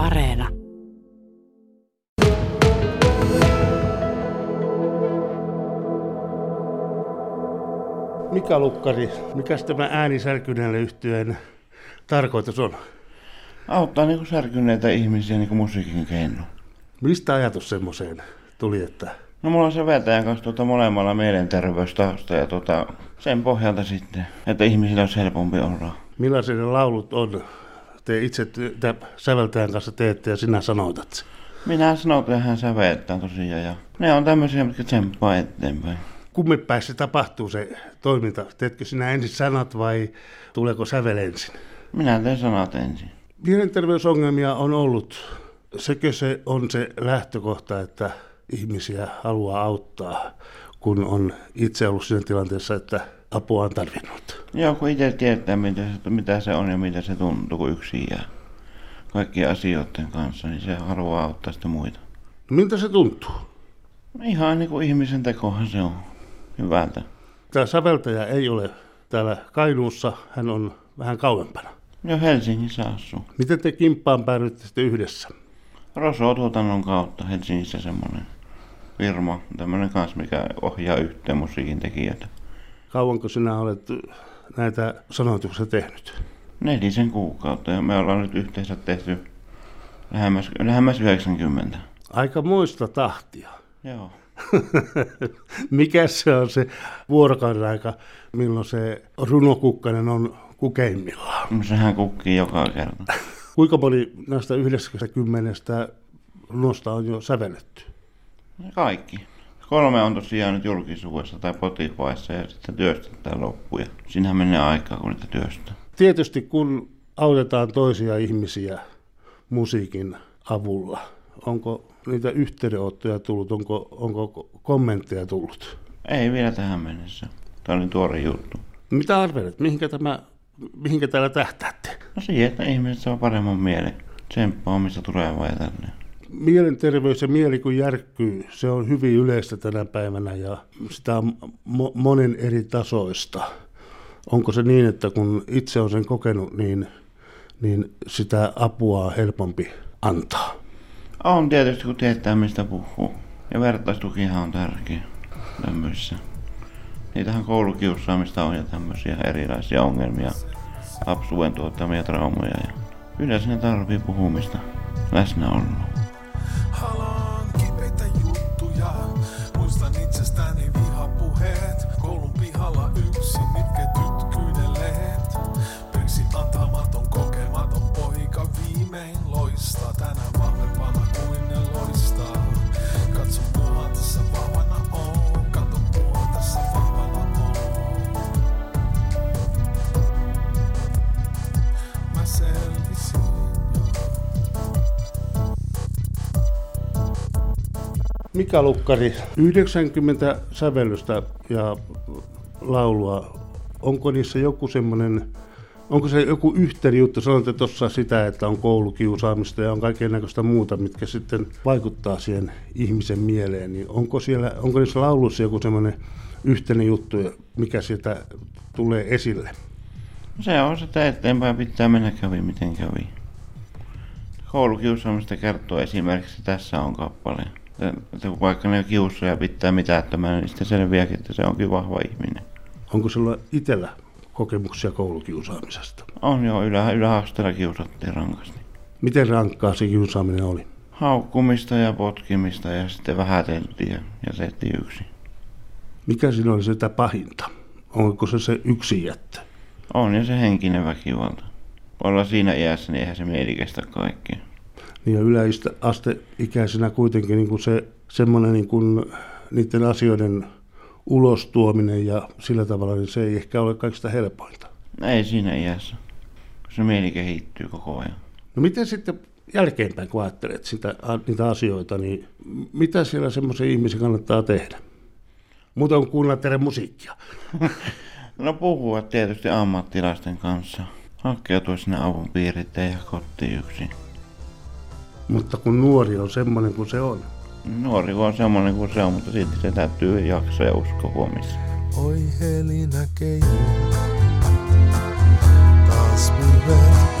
Areena. Mika Lukkari, mikä tämä äänisärkyneelle yhtyeen tarkoitus on? Auttaa niin särkyneitä ihmisiä niin musiikin keino. Mistä ajatus semmoiseen tuli, että No mulla on se vetäjän kanssa tuota molemmalla mielenterveystausta ja tuota, sen pohjalta sitten, että ihmisillä olisi helpompi olla. millaisia ne laulut on? Te itse te säveltäjän kanssa teette ja sinä sanoitat. Minä sanon, että hän säveltää tosiaan ja ne on tämmöisiä, mitkä tsemppaa eteenpäin. Kummin se tapahtuu se toiminta? Teetkö sinä ensin sanat vai tuleeko sävel ensin? Minä teen sanat ensin. Mielenterveysongelmia on ollut. Sekö se on se lähtökohta, että ihmisiä haluaa auttaa, kun on itse ollut siinä tilanteessa, että apua on tarvinnut? Joo, kun itse tietää, mitä se, mitä se on ja mitä se tuntuu, kun yksin jää kaikkien asioiden kanssa, niin se haluaa auttaa sitä muita. No, miltä se tuntuu? Ihan niin kuin ihmisen tekohan se on hyvältä. Tämä säveltäjä ei ole täällä Kainuussa, hän on vähän kauempana. Jo Helsingissä asuu. Miten te kimppaan päädyitte sitten yhdessä? Roso-tuotannon kautta Helsingissä semmoinen firma, tämmöinen kanssa, mikä ohjaa yhteen musiikin tekijöitä. Kauanko sinä olet näitä sanoituksia tehnyt? Nelisen kuukautta ja me ollaan nyt yhteensä tehty lähemmäs, lähemmäs 90. Aika muista tahtia. Joo. Mikä se on se vuorokauden aika, milloin se runokukkanen on kukeimmillaan? No Sehän kukkii joka kerta. Kuinka moni näistä 90 runosta on jo sävelletty? Kaikki. Kolme on tosiaan nyt julkisuudessa tai Spotifyssa ja sitten työstetään loppuja. Siinähän menee aikaa, kun niitä työstää. Tietysti kun autetaan toisia ihmisiä musiikin avulla, onko niitä yhteydenottoja tullut, onko, onko kommentteja tullut? Ei vielä tähän mennessä. Tämä oli tuore juttu. Mitä arvelet, mihinkä, tämä, mihinkä täällä tähtäätte? No siihen, että ihmiset saa paremman mielen. Tsemppaa mistä tulee vai tälleen. Mielenterveys ja mieli kun järkkyy, se on hyvin yleistä tänä päivänä ja sitä on mo- monen eri tasoista. Onko se niin, että kun itse on sen kokenut, niin, niin sitä apua on helpompi antaa? On tietysti, kun tietää mistä puhuu. Ja vertaistukihan on tärkeä tämmöisissä. Niitähän koulukiusaamista on ja tämmöisiä erilaisia ongelmia, lapsuuden tuottamia traumoja. Ja yleensä ne tarvii puhumista, läsnäoloa. Mika Lukkari, 90 sävellystä ja laulua, onko niissä joku semmoinen, onko se joku yhteen juttu, sanoitte tuossa sitä, että on koulukiusaamista ja on kaiken näköistä muuta, mitkä sitten vaikuttaa siihen ihmisen mieleen, niin onko, siellä, onko niissä lauluissa joku semmoinen yhteinen juttu, mikä sieltä tulee esille? Se on sitä eteenpäin, pitää mennä kävi miten kävi. Koulukiusaamista kertoo esimerkiksi tässä on kappale. Että vaikka ne kiusaaja pitää mitättömän, niin sitten selviääkin, että se onkin vahva ihminen. Onko sulla itsellä kokemuksia koulukiusaamisesta? On jo ylä, yläasteella kiusattiin rankasti. Miten rankkaa se kiusaaminen oli? Haukkumista ja potkimista ja sitten vähäteltiin ja jätettiin yksin. Mikä siinä oli sitä pahinta? Onko se se yksin jättö? On ja se henkinen väkivalta. Olla siinä iässä, niin eihän se mieli kestä kaikkea. Niin ja yläasteikäisenä kuitenkin niin kuin se semmoinen niin kuin niiden asioiden ulostuominen ja sillä tavalla, niin se ei ehkä ole kaikista helpointa. Ei siinä iässä. Se mieli kehittyy koko ajan. No miten sitten jälkeenpäin, kun ajattelet sitä, niitä asioita, niin mitä siellä semmoisen ihmisen kannattaa tehdä? Muuta kuin kuunnella teidän musiikkia. No puhua tietysti ammattilaisten kanssa. Hakeutua sinne avun piirittäin ja kotiin yksin. Mutta kun nuori on semmoinen kuin se on. Nuori on semmoinen kuin se on, mutta silti se täytyy jaksaa ja uskoa huomissa. Oi Helina keiju, taas pilvet